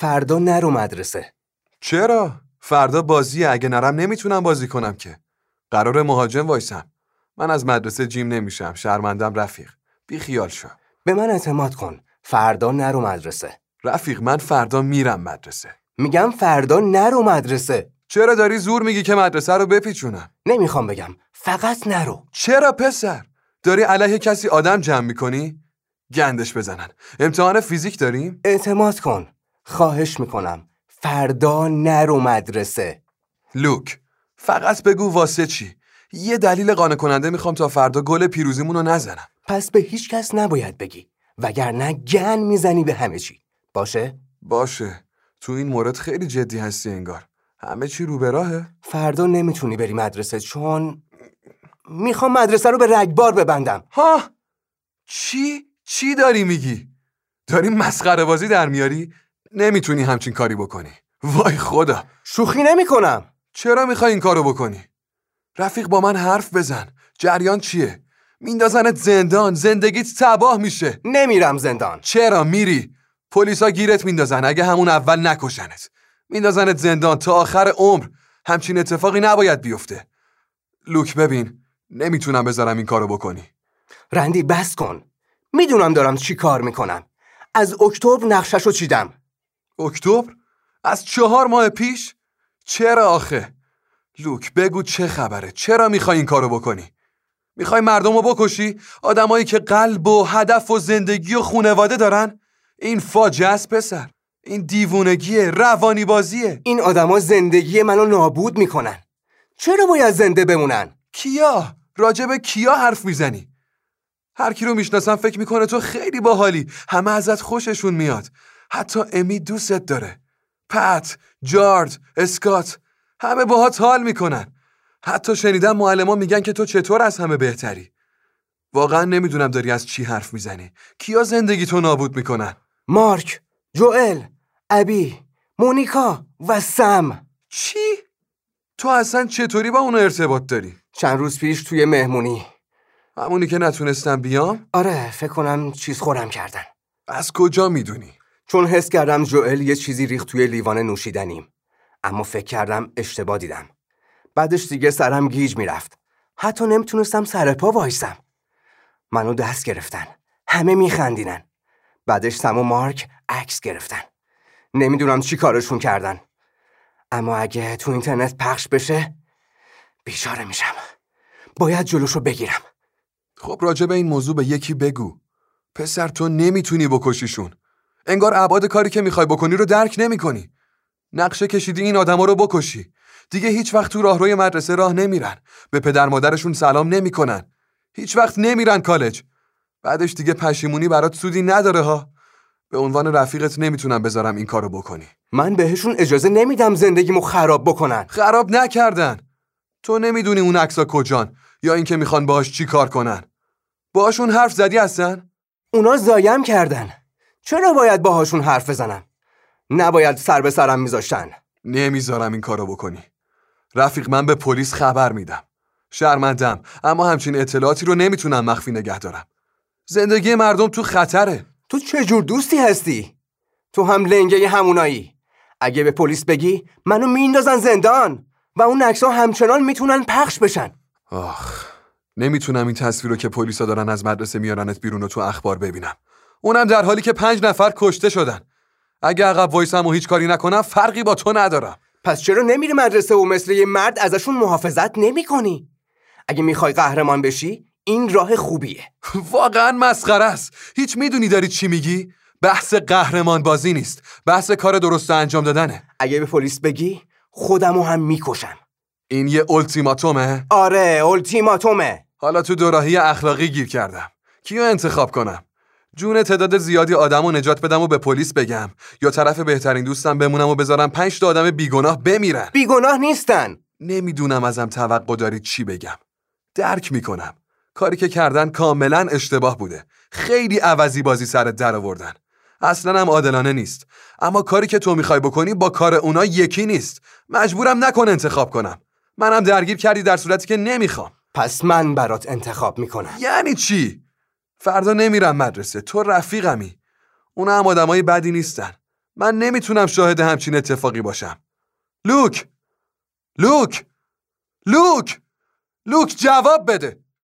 فردا نرو مدرسه. چرا؟ فردا بازیه اگه نرم نمی‌تونم بازی کنم که. قرار مهاجم وایسم. من از مدرسه جیم نمیشم شرمندم رفیق. بی خیال شو. به من اعتماد کن. فردا نرو مدرسه. رفیق من فردا میرم مدرسه. میگم فردا نرو مدرسه. چرا داری زور میگی که مدرسه رو بپیچونم؟ نمی‌خوام بگم. فقط نرو. چرا پسر؟ داری علیه کسی آدم جمع می‌کنی؟ گندش بزنن. امتحان فیزیک داریم؟ اعتماد کن. خواهش می‌کنم. فردا نرو مدرسه. لوک فقط بگو واسه چی؟ یه دلیل قانع کننده می‌خوام تا فردا گل پیروزیمون رو نزنم. پس به هیچ کس نباید بگی. وگرنه گن می‌زنی به همه چی. باشه؟ باشه. تو این مورد خیلی جدی هستی انگار. همه چی رو به راهه. فردا نمی‌تونی بری مدرسه چون می‌خوام مدرسه رو به رگبار ببندم. ها؟ چی؟ چی داری میگی؟ داری مسخره بازی در میاری؟ نمی‌تونی همچین کاری بکنی. وای خدا. شوخی نمی‌کنم. چرا می‌خوای این کارو بکنی؟ رفیق با من حرف بزن. جریان چیه؟ میندازنت زندان. زندگیت تباه میشه. نمیرم زندان. چرا میری؟ پلیسا گیرت میندازن. اگه همون اول نکشنت. میندازنت زندان تا آخر عمر. همچین اتفاقی نباید بیفته. لوک ببین. نمی‌تونم بذارم این کارو بکنی. رندی بس کن. می‌دونم دارم چی کار می‌کنم. از اکتبر نقششو چیدم. اکتبر؟ از چهار ماه پیش؟ چرا آخه؟ لوک بگو چه خبره؟ چرا می‌خوای این کارو بکنی؟ می‌خوای مردم رو بکشی؟ آدمایی که قلب و هدف و زندگی و خونواده دارن؟ این فاجعه است پسر. این دیوونگیه روانی بازیه این آدما زندگی منو نابود می‌کنن. چرا باید زنده بمونن؟ کیا؟ راجب کیا حرف می‌زنی؟ هر کی رو می‌شناسم فکر می‌کنه تو خیلی باحالی. همه ازت خوششون میاد. حتی امی دوستت داره. پت جارد اسکات همه باهات حال می‌کنن. حتی شنیدم معلمان میگن که تو چطور از همه بهتری. واقعا نمی‌دونم داری از چی حرف می‌زنی. کیا زندگی تو نابود می‌کنن؟ مارک جوئل ابی مونیکا و سم. چی؟ تو اصلا چطوری با اونو ارتباط داری؟ چند روز پیش توی مهمونی. همونی که نتونستم بیام؟ آره فکر کنم چیز خورم کردن. از کجا می‌دونی؟ چون حس کردم جوئل یه چیزی ریخت توی لیوان نوشیدنیم. اما فکر کردم اشتباه دیدم. بعدش دیگه سرم گیج می‌رفت. حتی نمی‌تونستم سر پا وایسم. منو دست گرفتن. همه میخندینن بعدش سم و مارک عکس گرفتن. نمی‌دونم چی کارشون کردن. اما اگه تو اینترنت پخش بشه بیچاره میشم. باید جلوشو بگیرم. خب راجع این موضوع به یکی بگو. پسر تو نمی‌تونی بکشیشون. انگار ابعاد کاری که می‌خوای بکنی رو درک نمی‌کنی. نقشه کشیدی این آدما رو بکشی. دیگه هیچ وقت تو راهروی مدرسه راه نمیرن. به پدر مادرشون سلام نمی‌کنن. هیچ وقت نمیرن کالج. بعدش دیگه پشیمونی برات سودی نداره ها. به عنوان رفیقت نمی‌تونم بذارم این کارو بکنی. من بهشون اجازه نمیدم زندگیمو خراب بکنن. خراب نکردن. تو نمی‌دونی اون عکسا کجان یا اینکه می‌خوان باهاش چی کار کنن. باهاشون حرف زدی هستن اونا زایم کردن. چرا باید باهاشون حرف بزنم؟ نباید سر به سرم میذاشتن. نمی‌ذارم این کارو بکنی. رفیق من به پلیس خبر میدم. شرمندم اما همچین اطلاعاتی رو نمی‌تونم مخفی نگه دارم. زندگی مردم تو خطره. تو چه جور دوستی هستی؟ تو هم لنگه همونایی. اگه به پلیس بگی منو میندازن زندان و اون عکس‌ها همچنان می‌تونن پخش بشن. آخ نمی‌تونم این تصویر رو که پلیسا دارن از مدرسه میارنت بیرون و تو اخبار ببینم. اونم در حالی که پنج نفر کشته شدن. اگه عقب وایسم و هیچ کاری نکنم فرقی با تو ندارم. پس چرا نمیری مدرسه و مثل یه مرد ازشون محافظت نمی کنی؟ اگه می‌خوای قهرمان بشی این راه خوبیه. واقعا مسخره است. هیچ می‌دونی داری چی میگی؟ بحث قهرمان بازی نیست. بحث کار درست انجام دادنه. اگه به پلیس بگی خودمو هم می‌کشم این یه التیماتومه آره التیماتومه حالا تو دوراهی اخلاقی گیر کردم. کیو انتخاب کنم؟ جون تعداد زیادی آدم و نجات بدم و به پلیس بگم. یا طرف بهترین دوستم بمونم و بذارم پنج تا آدم بیگناه بمیرن. بیگناه نیستن. نمی‌دونم ازم توقع داری چی بگم. درک می‌کنم. کاری که کردن کاملا اشتباه بوده. خیلی عوضی بازی سرت در آوردن. اصلا هم عادلانه نیست. اما کاری که تو می‌خوای بکنی با کار اونا یکی نیست. مجبورم نکن انتخاب کنم. منم درگیر کردی در صورتی که نمی‌خوام. پس من برات انتخاب می‌کنم. یعنی چی؟ فردا نمیرم مدرسه. تو رفیقمی. اونا هم آدمای بدی نیستن. من نمی‌تونم شاهد همچین اتفاقی باشم. لوک! لوک! لوک! لوک جواب بده!